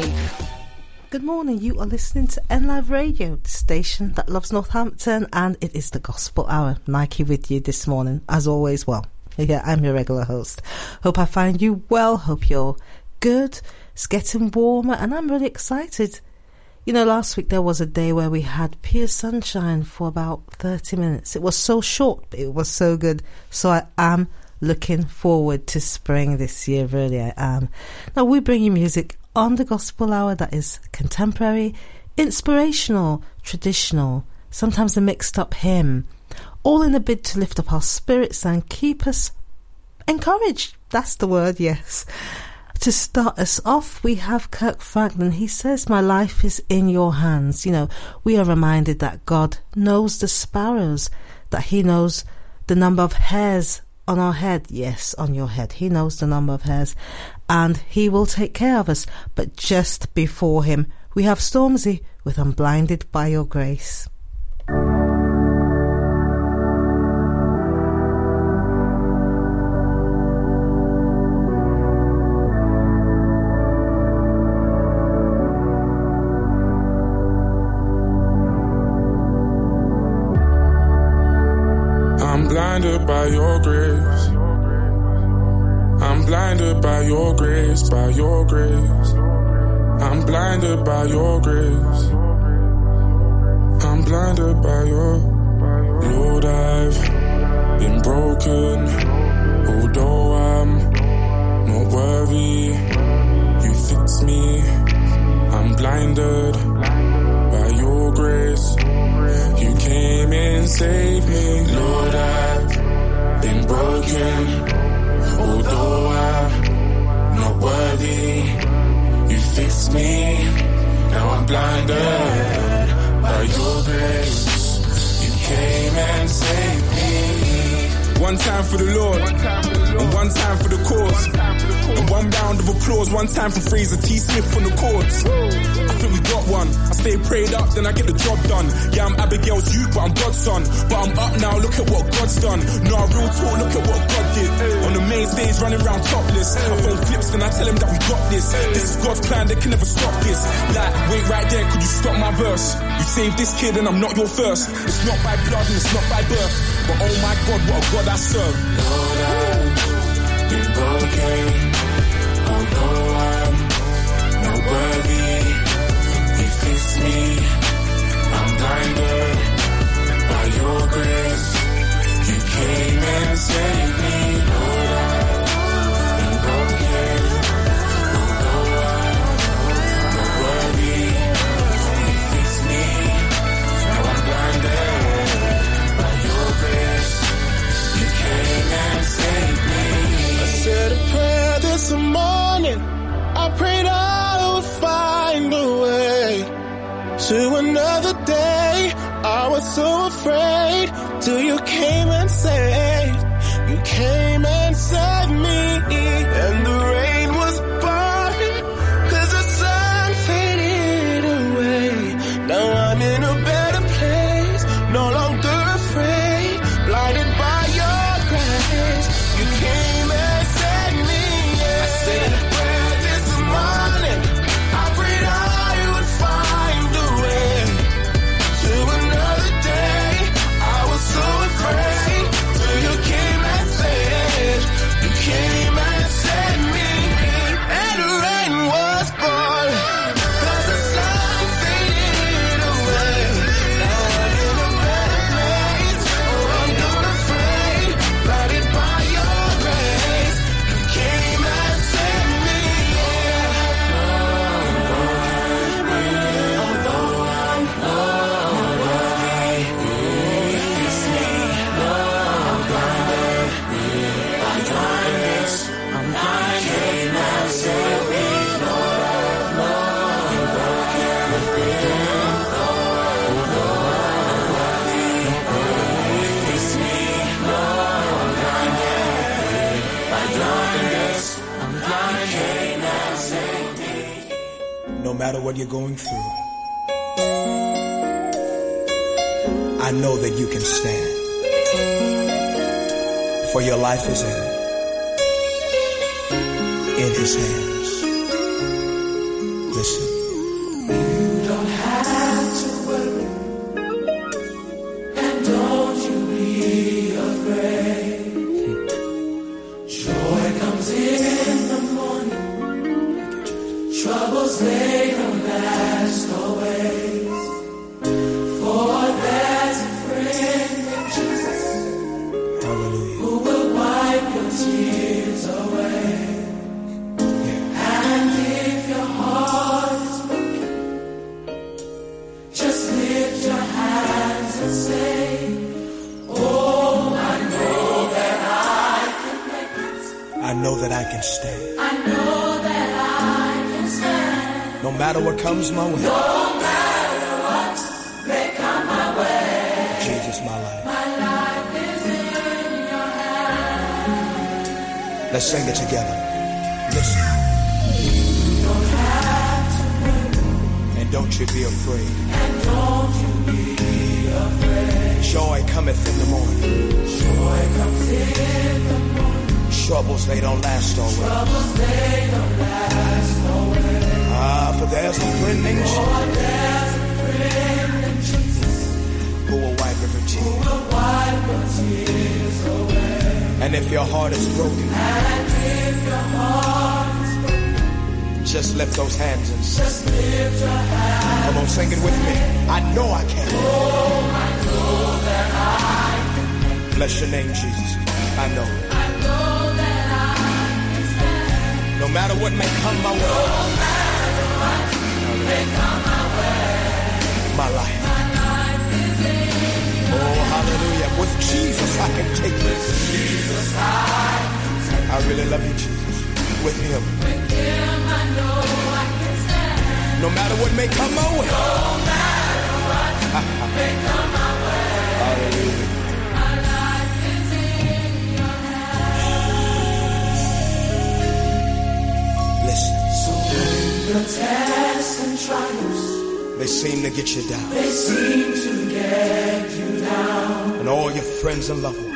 Live. Good morning. You are listening to N Live Radio, the station that loves Northampton, and it is the Gospel Hour. Nike with you this morning, as always. Well, yeah, I'm your regular host. Hope I find you well. Hope you're good. It's getting warmer, and I'm really excited. You know, last week there was a day where we had pure sunshine for about 30 minutes. It was so short, but it was so good. So I am looking forward to spring this year, really I am. Now we bring you music on the Gospel Hour that is contemporary, inspirational, traditional, sometimes a mixed up hymn, all in a bid to lift up our spirits and keep us encouraged. That's the word, yes. To start us off, we have Kirk Franklin. He says, My life is in your hands. You know, we are reminded that God knows the sparrows, that He knows the number of hairs on our head. Yes, on your head. He knows the number of hairs and he will take care of us. But just before him, we have Stormzy with I'm Blinded by Your Grace. Blinded by your grace by your grace, by your grace. I'm blinded by your grace. I'm blinded by your Lord. I've been broken, although I'm not worthy. You fix me. I'm blinded by your grace. You came and saved me, Lord. I've been broken. Fixed me. Now I'm blinded by your grace. You came and saved me. One time for the Lord, and one time for the cause. And one round of applause, one time for Fraser T. Smith on the courts. I think we got one. I stay prayed up, then I get the job done. Yeah, I'm Abigail's youth, but I'm God's son. But I'm up now, look at what God's done. No, real talk, look at what God did. On the main stage, running around topless. I phone flips, then I tell him that we got this. This is God's plan, they can never stop this. Like, wait right there, could you stop my verse? You saved this kid and I'm not your first. It's not by blood and it's not by birth. But oh my God, what a God I serve. Lord, I've been broken. Although I'm not worthy, you fix me. I'm blinded by your grace. You came and saved me, Lord. Said a prayer this morning. I prayed I would find a way to another day. I was so afraid till you came and saved. You came and know that I can stand. I know that I can stand. No matter what comes my way. No matter what may come my way. Jesus, my life. My life is in your hands. Let's sing it together. Listen. And don't you be afraid. And don't you be afraid. Joy cometh in the morning. Joy comes in the morning. Troubles, they don't last always. Troubles, they don't last always. Ah, for there's a friend named Jesus there's a friend in Jesus who will wipe every who will wipe your tears away. And if your heart is broken, And if your heart is broken, just lift those hands and sing. just lift your hand. Come on, sing it with me. I know I can. Oh, I know that I can. Bless your name, Jesus. I know No matter what may come my way, No matter what may come my way. my life. My life is in Oh, hallelujah. With Jesus, I can take this. Jesus. I I really love you, Jesus. With Him. with Him I know I can stand. No matter what may come my way. No matter what may come my way. The tests and trials They seem to get you down. they seem to get you down, And all your friends and loved ones,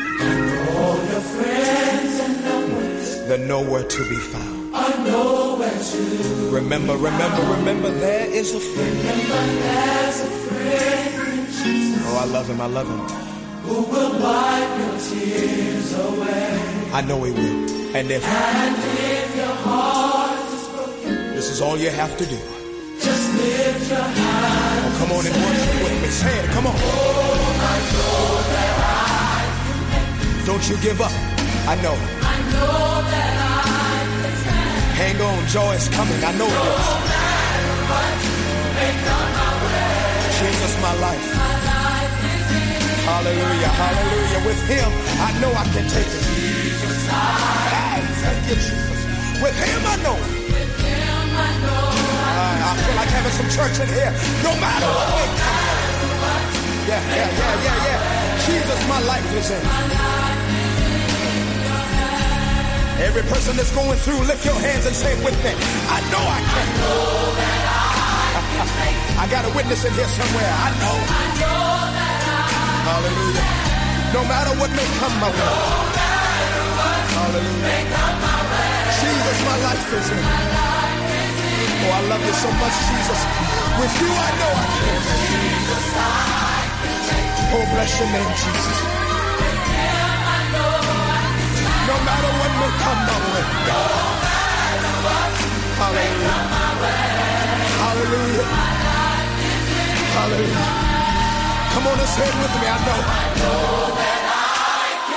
all your friends and loved ones they're nowhere to be found. are nowhere to Remember, remember, remember, there is a friend. remember. There's a friend in Jesus Oh, I love him, I love him. who will wipe your tears away. I know he will. And if And if your heart is broken, this is all you have to do, just lift your hand. oh, come on and worship with me. Say it, come on. Don't you give up. I know. I know that I can stand. Hang on, joy is coming. I know it is. May come my. Jesus, my life. My life Hallelujah, hallelujah. With him, I know I can take it. Jesus. Hey, thank you, Jesus. With him, I know. Feel like having some church in here. No matter what may come. Yeah, yeah, yeah, yeah, yeah. Jesus, my life is in. Every person that's going through, lift your hands and say it with me. I know I can. I got a witness in here somewhere. I know. Hallelujah. No matter what may come my way. Hallelujah. Jesus, my life is in. Oh, I love you so much, Jesus. With you, I know I can. Oh, bless your name, Jesus. No matter what may come my way. Hallelujah. Hallelujah. Hallelujah. Come on and say it with me. I know.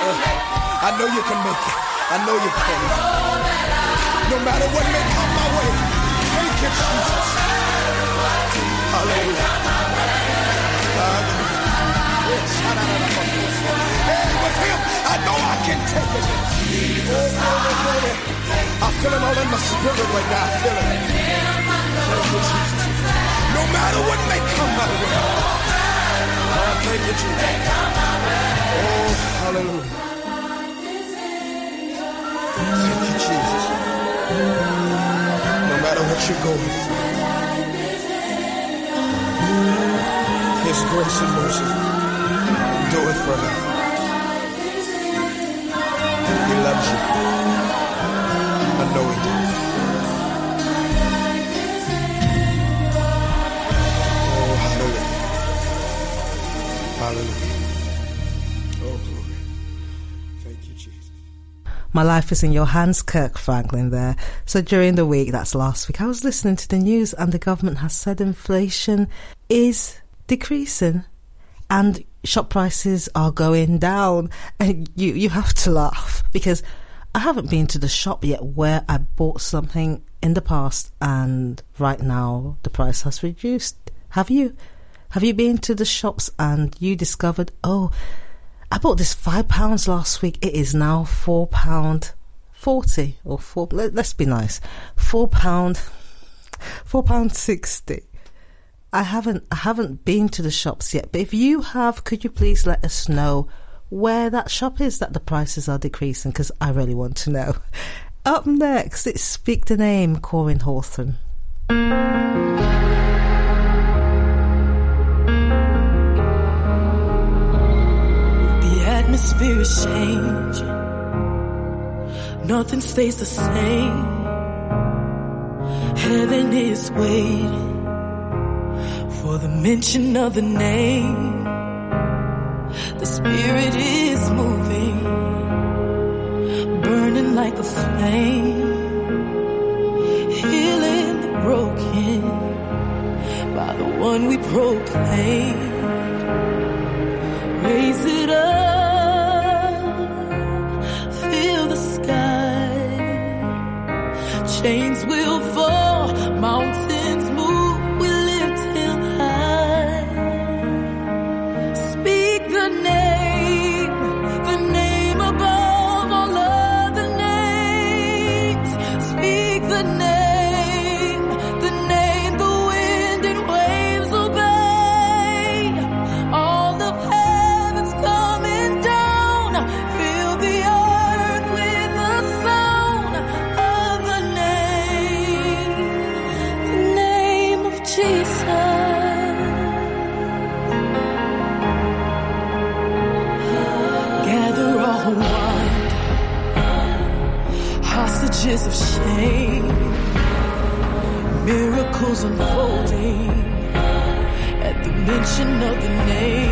Uh, I know you can make it. I know you can. No matter what may come my way. I know I can take it. I feel all in my spirit right now. No matter what may come my way. Thank you, Jesus. Oh, hallelujah. Thank you, what you're going through. His grace and mercy do it for him. He loves you. I know he does. Oh, hallelujah. Hallelujah. My life is in your hands, Kirk Franklin there. So during the week, that's last week, I was listening to the news and the government has said inflation is decreasing and shop prices are going down. And you, you have to laugh because I haven't been to the shop yet where I bought something in the past and right now the price has reduced. Have you? Have you been to the shops and you discovered, oh, I bought this five pounds last week. It is now four pound forty or four. Let, us be nice, four pound, four pound sixty. I haven't I haven't been to the shops yet, but if you have, could you please let us know where that shop is that the prices are decreasing? Because I really want to know. Up next, it's Speak the Name, Koryn Hawthorne. Is changing. Nothing stays the same. Heaven is waiting for the mention of the name. The spirit is moving, burning like a flame, healing the broken by the one we proclaim. Raise it up. Miracles unfolding at the mention of the name.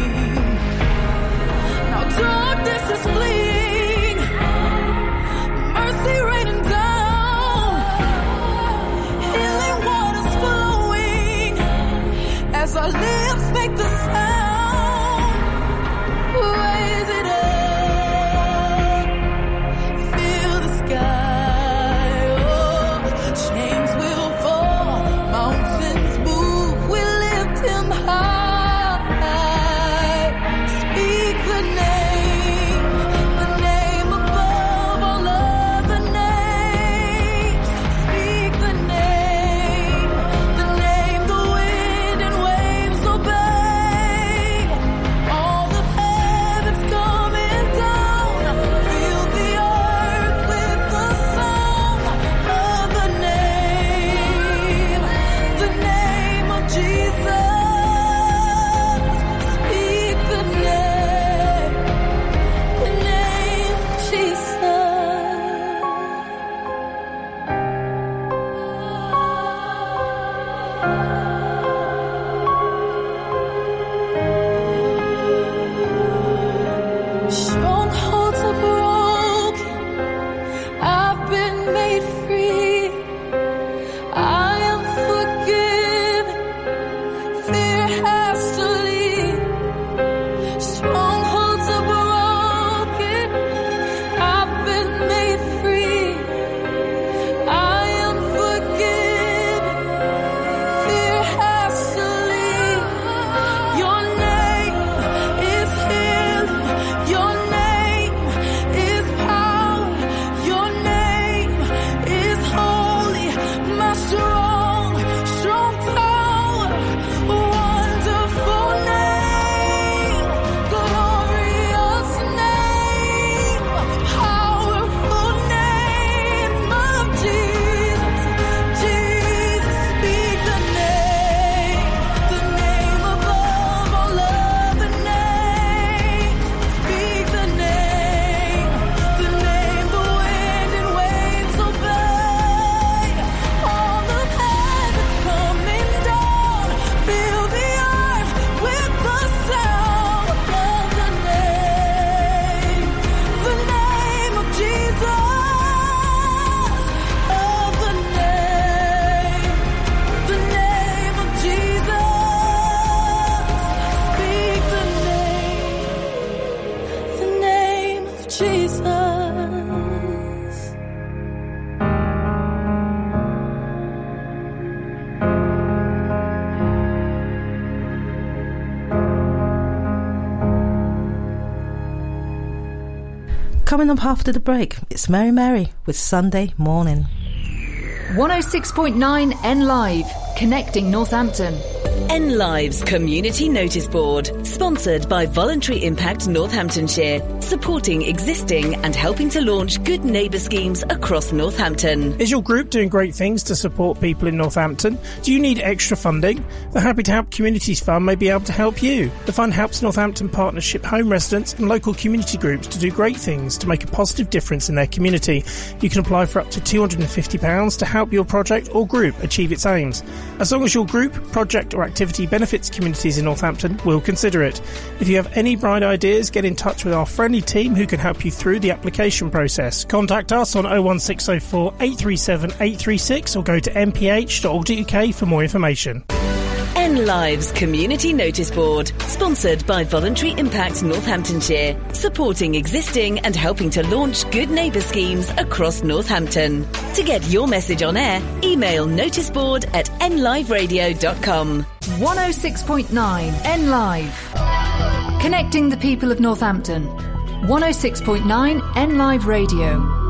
Up after the break, it's Mary Mary with Sunday Morning. 106.9 N Live, connecting Northampton. N Live's Community Notice Board, sponsored by Voluntary Impact Northamptonshire, supporting existing and helping to launch good neighbour schemes across Northampton. Is your group doing great things to support people in Northampton? Do you need extra funding? The Happy to Help Communities Fund may be able to help you. The fund helps Northampton Partnership home residents and local community groups to do great things to make a positive difference in their community. You can apply for up to £250 to help your project or group achieve its aims. As long as your group, project or activity benefits communities in Northampton, we'll consider If you have any bright ideas, get in touch with our friendly team who can help you through the application process. Contact us on 01604 837 836 or go to nph.org.uk for more information. N Live's Community Notice Board, sponsored by Voluntary Impact Northamptonshire, supporting existing and helping to launch good neighbour schemes across Northampton. To get your message on air, email noticeboard at nliveradio.com. 106.9 N Live, connecting the people of Northampton. 106.9 N Live Radio.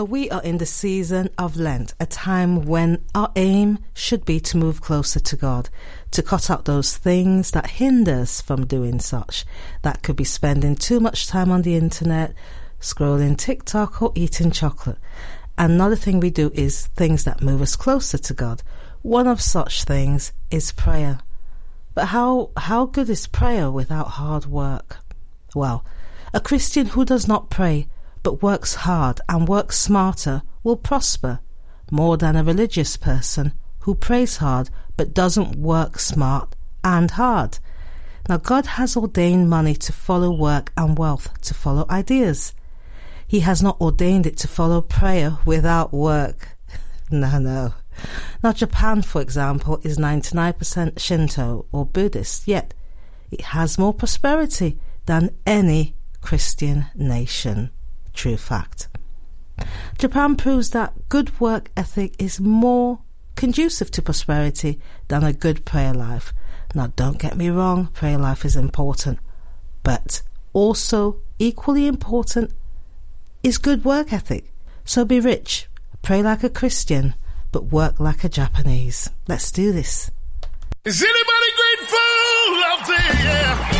So we are in the season of Lent, a time when our aim should be to move closer to God, to cut out those things that hinder us from doing such. That could be spending too much time on the internet, scrolling TikTok or eating chocolate. Another thing we do is things that move us closer to God. One of such things is prayer. But how how good is prayer without hard work? Well, a Christian who does not pray but works hard and works smarter will prosper more than a religious person who prays hard but doesn't work smart and hard. Now, God has ordained money to follow work and wealth to follow ideas. He has not ordained it to follow prayer without work. no, no. Now, Japan, for example, is 99% Shinto or Buddhist, yet it has more prosperity than any Christian nation. True fact. Japan proves that good work ethic is more conducive to prosperity than a good prayer life. Now, don't get me wrong, prayer life is important, but also equally important is good work ethic. So be rich, pray like a Christian, but work like a Japanese. Let's do this. Is anybody grateful out there?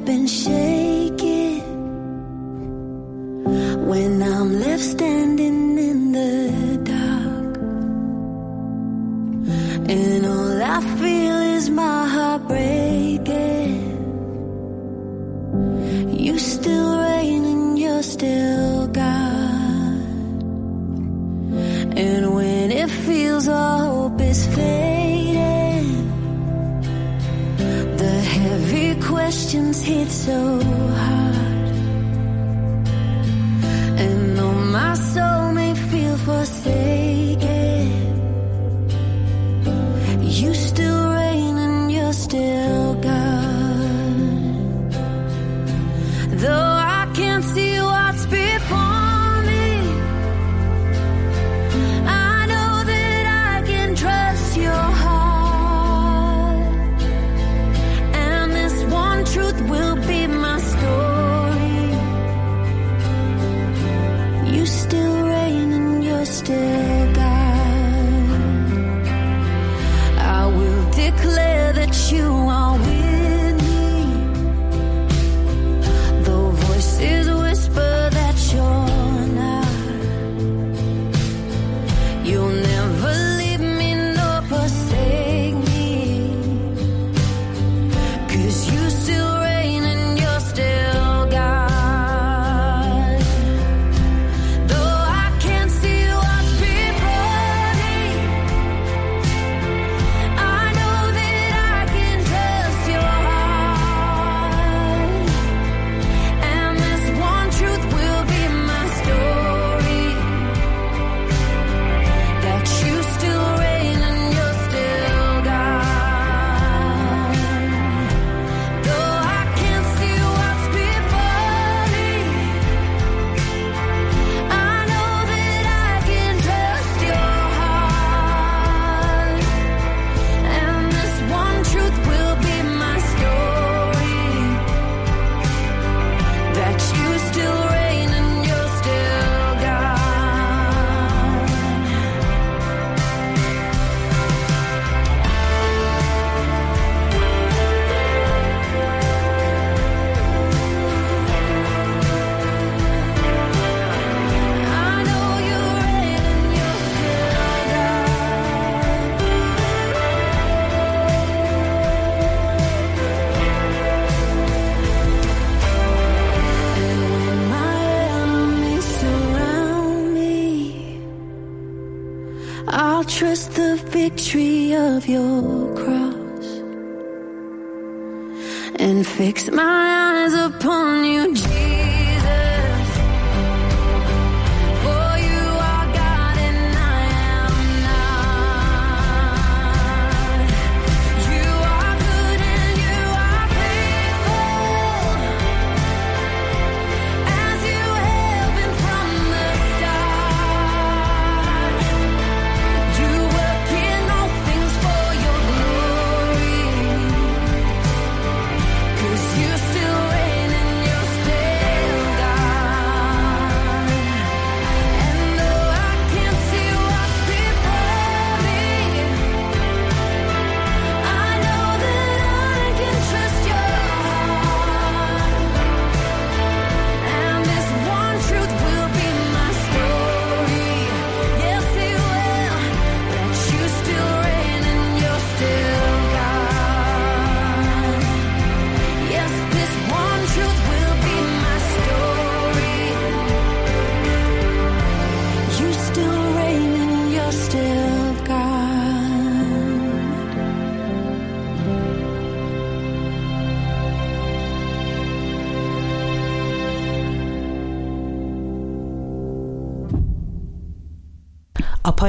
Have been shaking. When I'm left standing hit so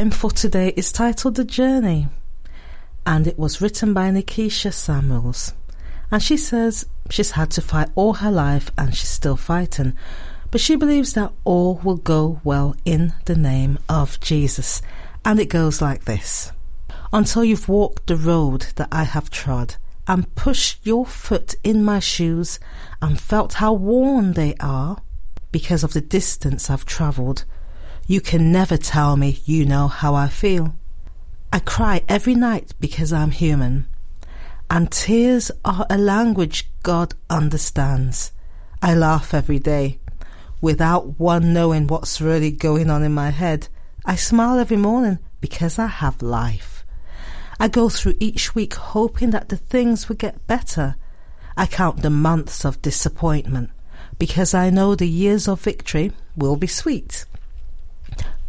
poem for today is titled The Journey and it was written by Nikisha Samuels. And she says, She's had to fight all her life and she's still fighting. But she believes that all will go well in the name of Jesus. And it goes like this Until you've walked the road that I have trod, and pushed your foot in my shoes, and felt how worn they are, because of the distance I've travelled, you can never tell me you know how I feel. I cry every night because I'm human, and tears are a language God understands. I laugh every day without one knowing what's really going on in my head. I smile every morning because I have life. I go through each week hoping that the things will get better. I count the months of disappointment because I know the years of victory will be sweet.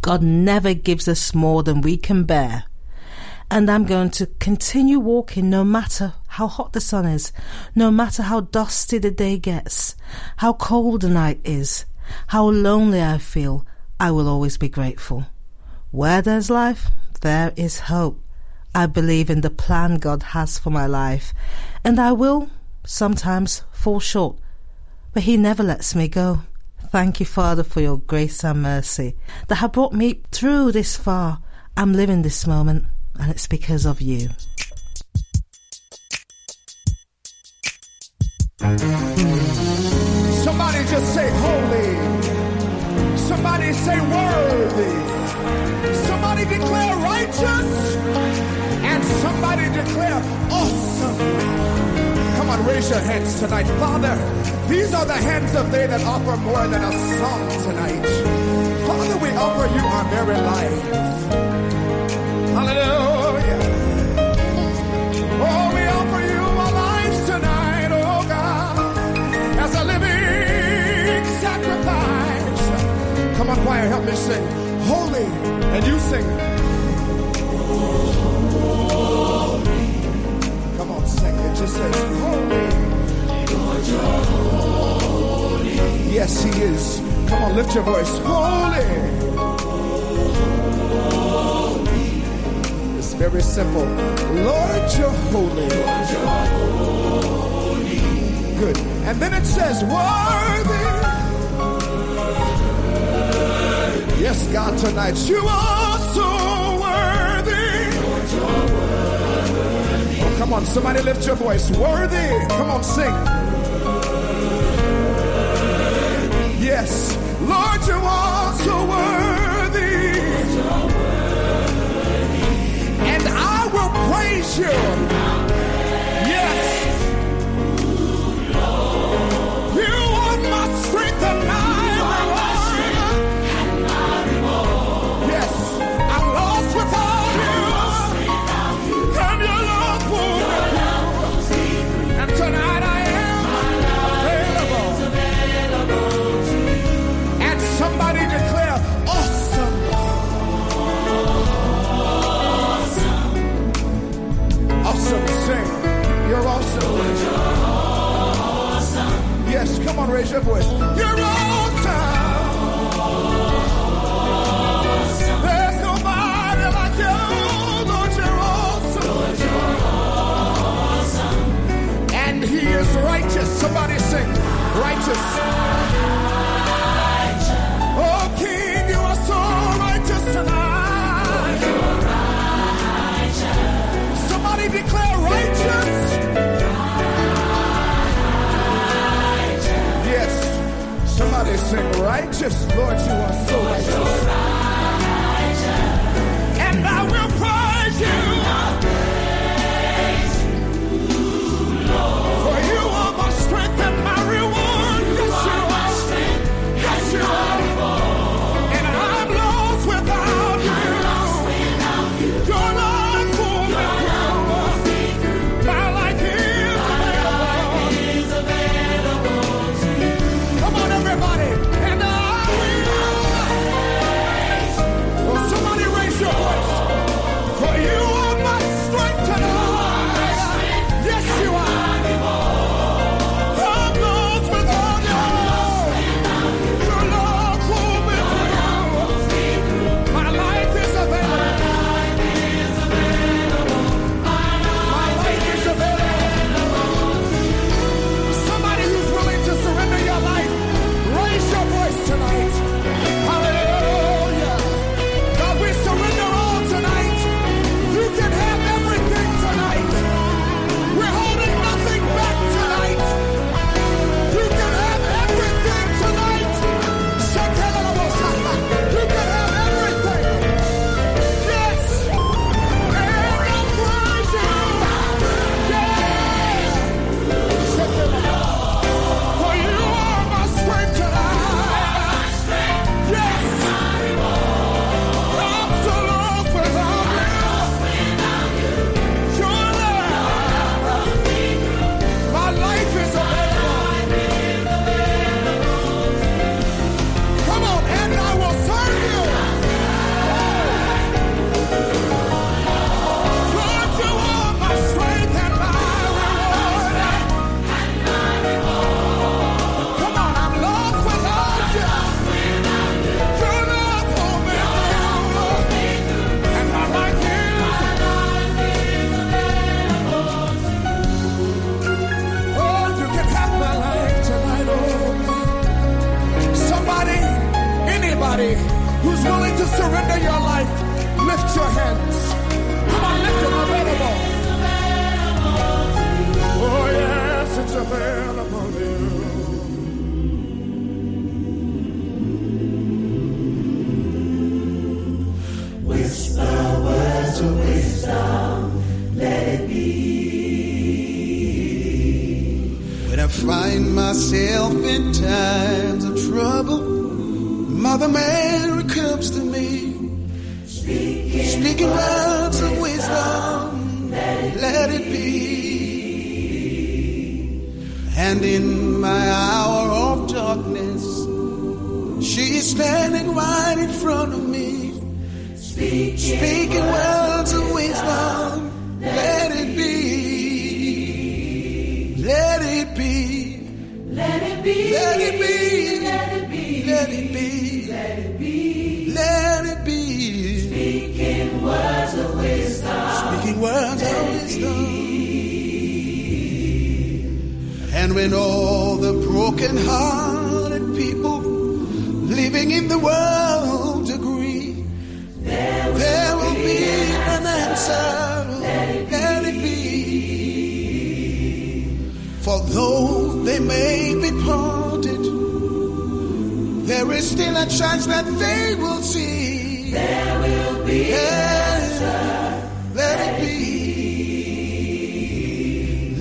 God never gives us more than we can bear. And I'm going to continue walking no matter how hot the sun is, no matter how dusty the day gets, how cold the night is, how lonely I feel. I will always be grateful. Where there's life, there is hope. I believe in the plan God has for my life, and I will sometimes fall short, but He never lets me go. Thank you, Father, for your grace and mercy that have brought me through this far. I'm living this moment, and it's because of you. Somebody just say holy. Somebody say worthy. Somebody declare righteous. And somebody declare awesome. On, raise your hands tonight. Father, these are the hands of they that offer more than a song tonight. Father, we offer you our very life. Hallelujah. Oh, we offer you our lives tonight, oh God, as a living sacrifice. Come on, choir, help me sing. Holy, and you sing. Just says holy. Yes, he is. Come on, lift your voice. Holy. It's very simple. Lord, you're holy. Good. And then it says, worthy. Yes, God, tonight you are come on, somebody lift your voice. Worthy. Come on, sing. Yes, Lord, you are so worthy. And I will praise you. Raise your voice. You're awesome. There's nobody like you, Lord. You're awesome. Lord, you're awesome. And He is righteous. Somebody sing, righteous. Righteous. Lord, you are so righteous. Myself in times of trouble, Mother Mary comes to me, speaking words of wisdom, let it be. And in my hour of darkness, she is standing right in front of me, speaking words of wisdom. Let it be. Let it be. Let it be. Let it be. Let it be. Let it be. Speaking words of wisdom. Speaking words of wisdom. And when all the broken hearted people living in the world agree, there will be an answer. Let it be. For though they may be parted, there is still a chance that they will see. There will be an answer. Let it be.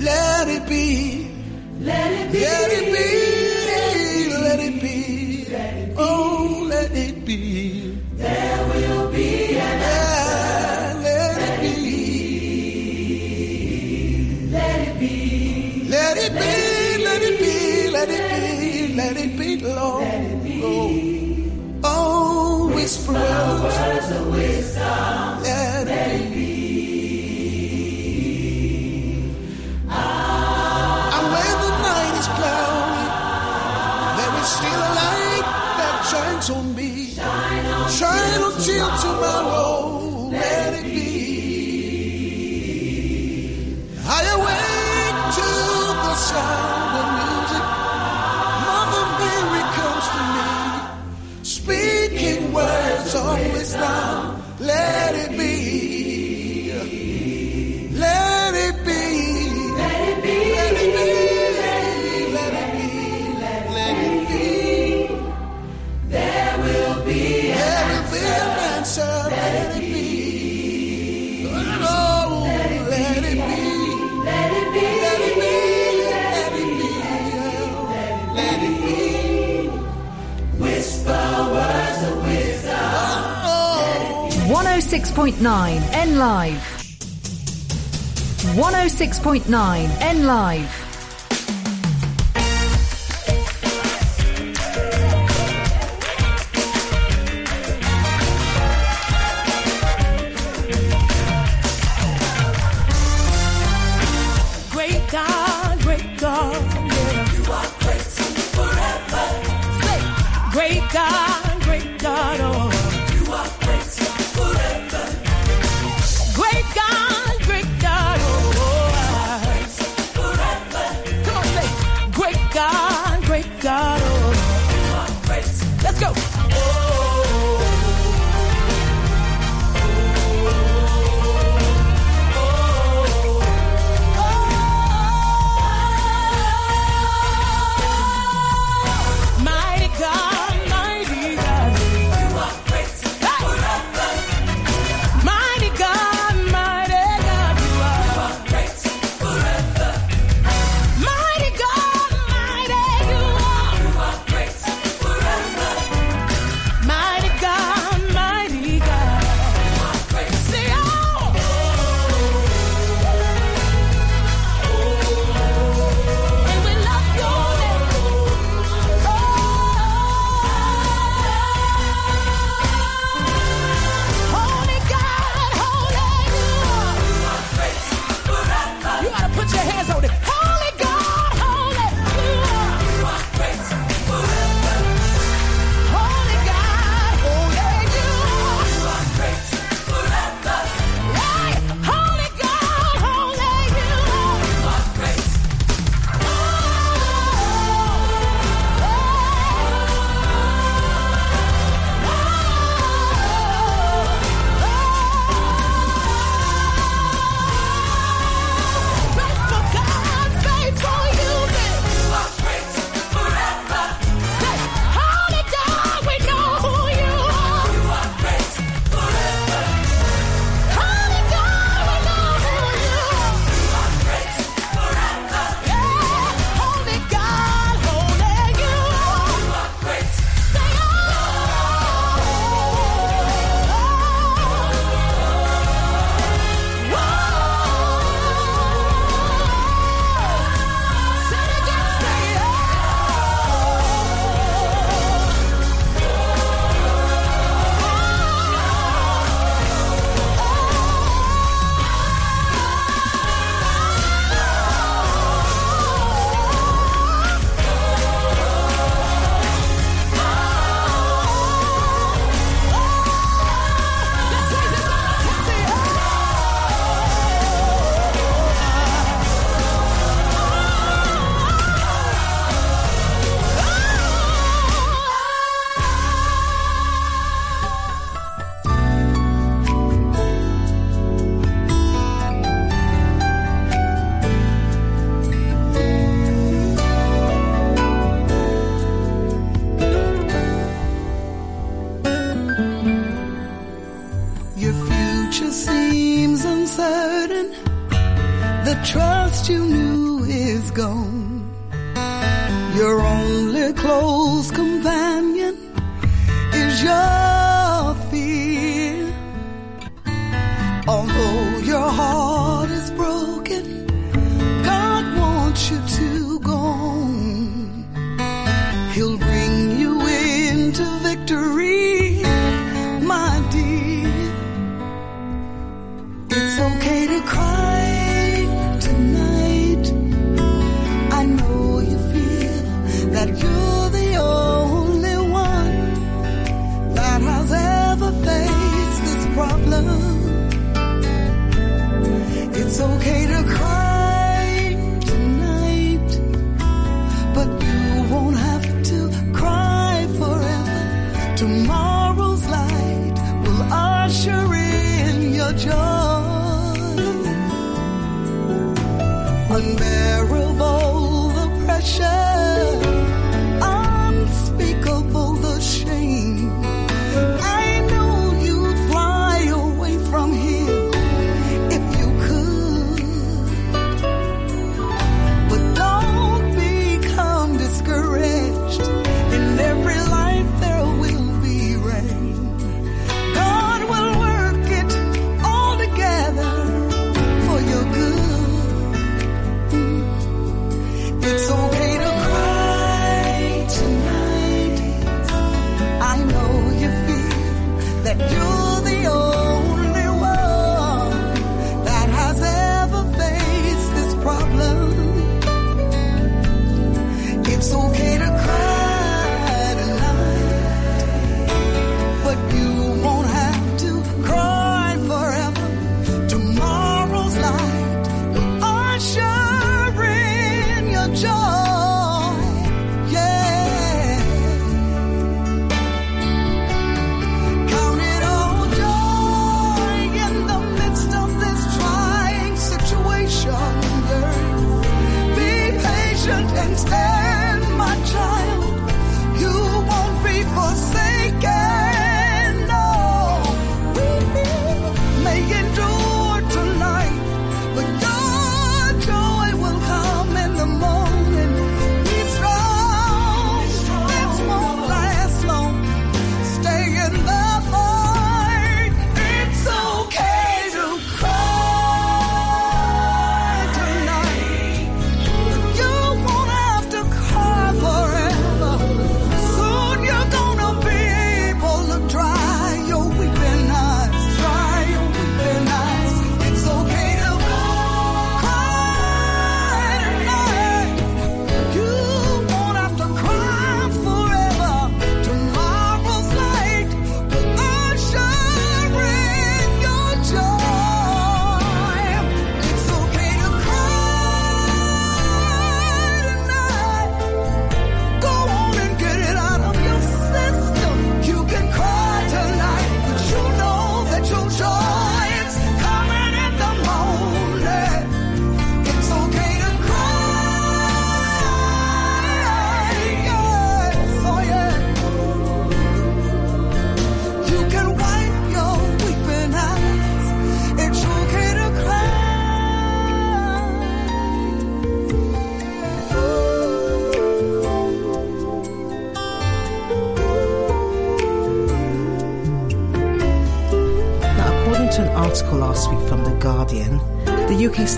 Let it be. Let it be. Let it be. Let it be. Oh, let it be. There will Let it be. And when the night is cloudy, there is still a light that shines on me. Shine until tomorrow. Let it be. 106.9 N Live.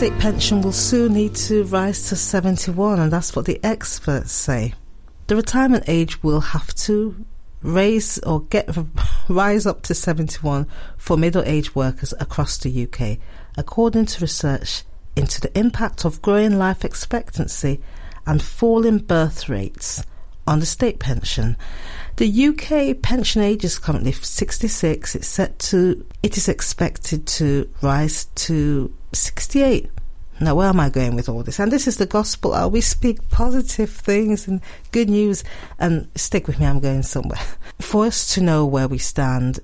state pension will soon need to rise to 71, and that's what the experts say. The retirement age will have to raise or get rise up to 71 for middle-aged workers across the UK, according to research into the impact of growing life expectancy and falling birth rates on the state pension. The UK pension age is currently 66. It's set to, it is expected to rise to 68. Now, where am I going with all this? And this is the gospel hour. We speak positive things and good news. And stick with me, I'm going somewhere. For us to know where we stand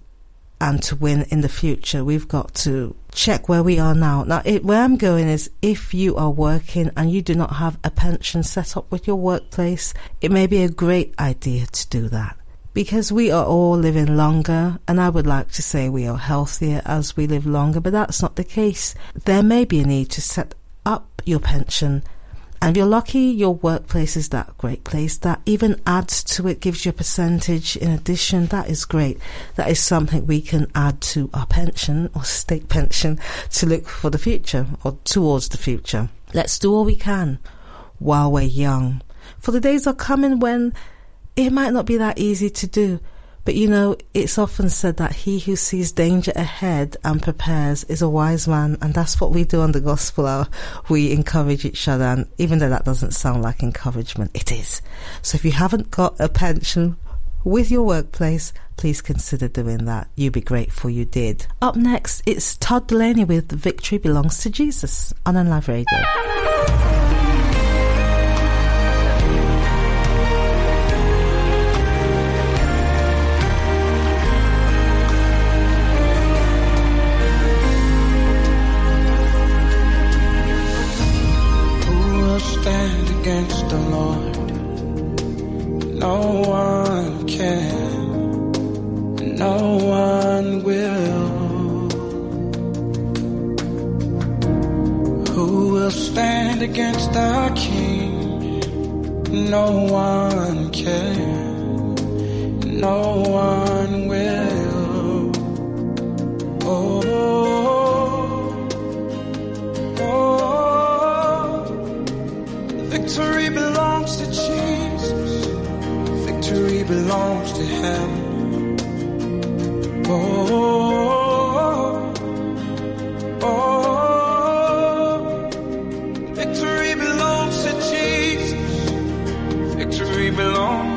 and to win in the future, we've got to check where we are now. Now, it, where I'm going is if you are working and you do not have a pension set up with your workplace, it may be a great idea to do that because we are all living longer, and I would like to say we are healthier as we live longer, but that's not the case. There may be a need to set up your pension. And if you're lucky, your workplace is that great place that even adds to it, gives you a percentage in addition. That is great. That is something we can add to our pension or state pension to look for the future or towards the future. Let's do all we can while we're young. For the days are coming when it might not be that easy to do. But you know, it's often said that he who sees danger ahead and prepares is a wise man, and that's what we do on the Gospel Hour. We encourage each other, and even though that doesn't sound like encouragement, it is. So if you haven't got a pension with your workplace, please consider doing that. You'd be grateful you did. Up next, it's Todd Dulaney with Victory Belongs to Jesus on Live Radio. Against the Lord? No one can, no one will. Who will stand against our King? No one can, no one will. Oh, belongs to Him. Oh, oh, oh, victory belongs to Jesus. Victory belongs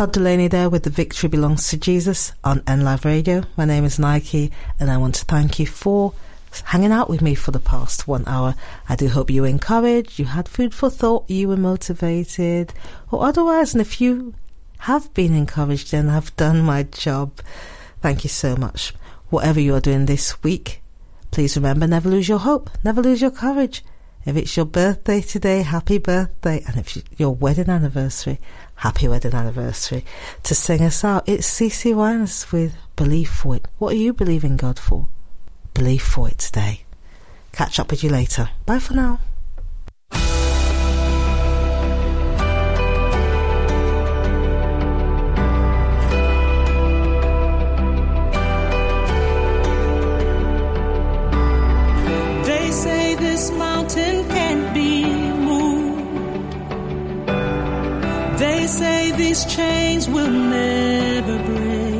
Todd Dulaney there with the victory belongs to Jesus on NLive Radio. My name is Nike, and I want to thank you for hanging out with me for the past one hour. I do hope you were encouraged, you had food for thought, you were motivated, or otherwise. And if you have been encouraged, then I've done my job. Thank you so much. Whatever you are doing this week, please remember never lose your hope, never lose your courage. If it's your birthday today, happy birthday. And if your wedding anniversary, happy wedding anniversary. To sing us out, it's CeCe Winans with Believe for It. What are you believing God for? Believe for it today. Catch up with you later. Bye for now. Say these chains will never break.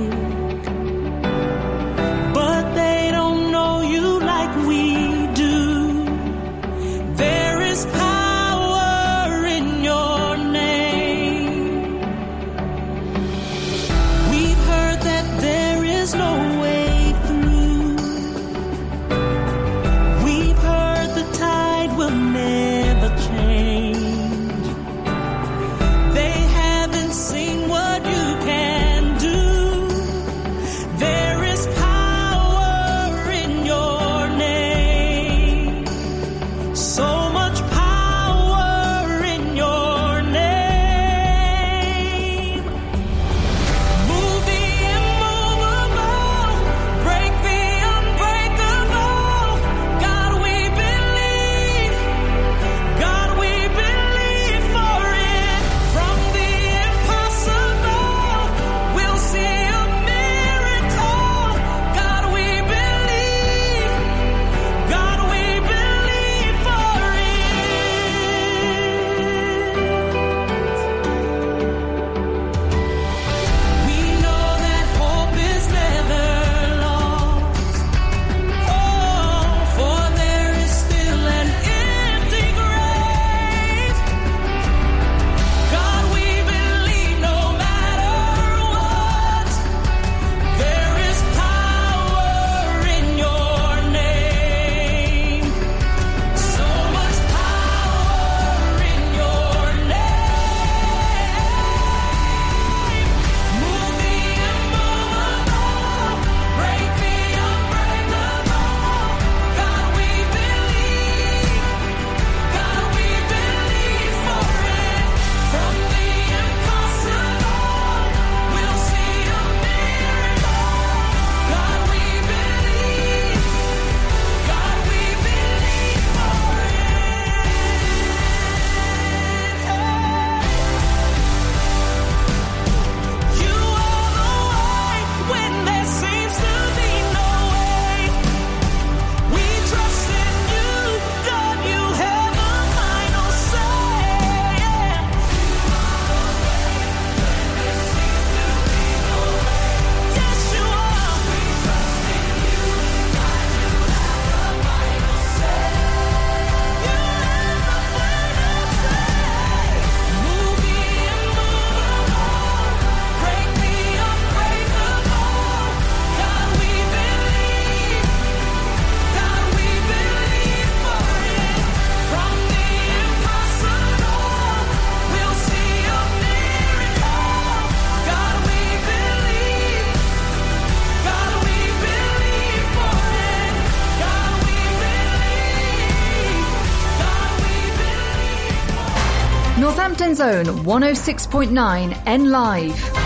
Zone 106.9 N Live.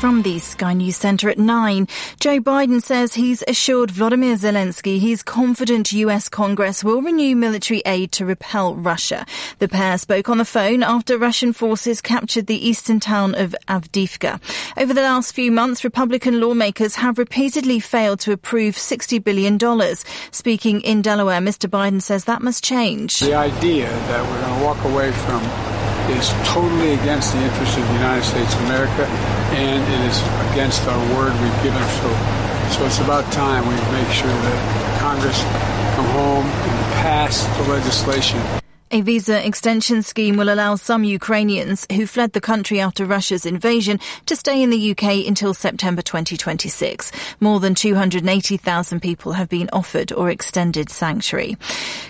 From the Sky News Centre at 9, Joe Biden says he's assured Vladimir Zelensky he's confident US Congress will renew military aid to repel Russia. The pair spoke on the phone after Russian forces captured the eastern town of Avdiivka. Over the last few months, Republican lawmakers have repeatedly failed to approve $60 billion. Speaking in Delaware, Mr. Biden says that must change. The idea that we're going to walk away from is totally against the interests of the United States of America, and it is against our word we've given. So, so it's about time we make sure that Congress come home and pass the legislation A visa extension scheme will allow some Ukrainians who fled the country after Russia's invasion to stay in the UK until September 2026. More than 280,000 people have been offered or extended sanctuary.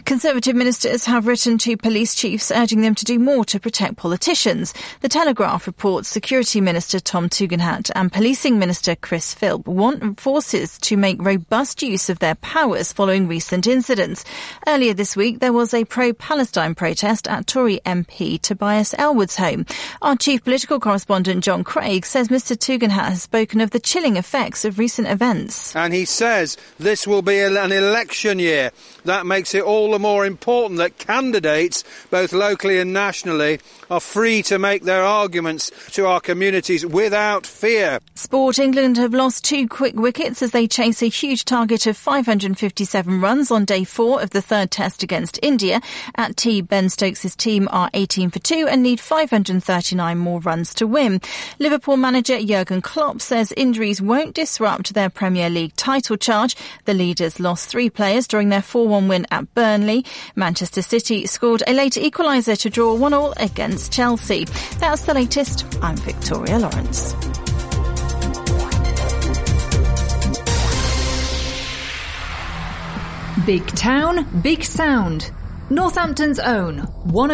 Conservative ministers have written to police chiefs urging them to do more to protect politicians. The Telegraph reports Security Minister Tom Tugendhat and Policing Minister Chris Philp want forces to make robust use of their powers following recent incidents. Earlier this week, there was a pro-Palestine protest at Tory MP Tobias Ellwood's home. Our chief political correspondent John Craig says Mr Tugendhat has spoken of the chilling effects of recent events. And he says this will be an election year. That makes it all the more important that candidates, both locally and nationally, are free to make their arguments to our communities without fear. Sport England have lost two quick wickets as they chase a huge target of 557 runs on day four of the third test against India. At tea, Ben Stokes' team are 18 for 2 and need 539 more runs to win. Liverpool manager Jurgen Klopp says injuries won't disrupt their Premier League title charge. The leaders lost three players during their 4-1 win at Burnley. Manchester City scored a late equaliser to draw 1-all against Chelsea. That's the latest. I'm Victoria Lawrence. Big town, big sound. Northampton's own 1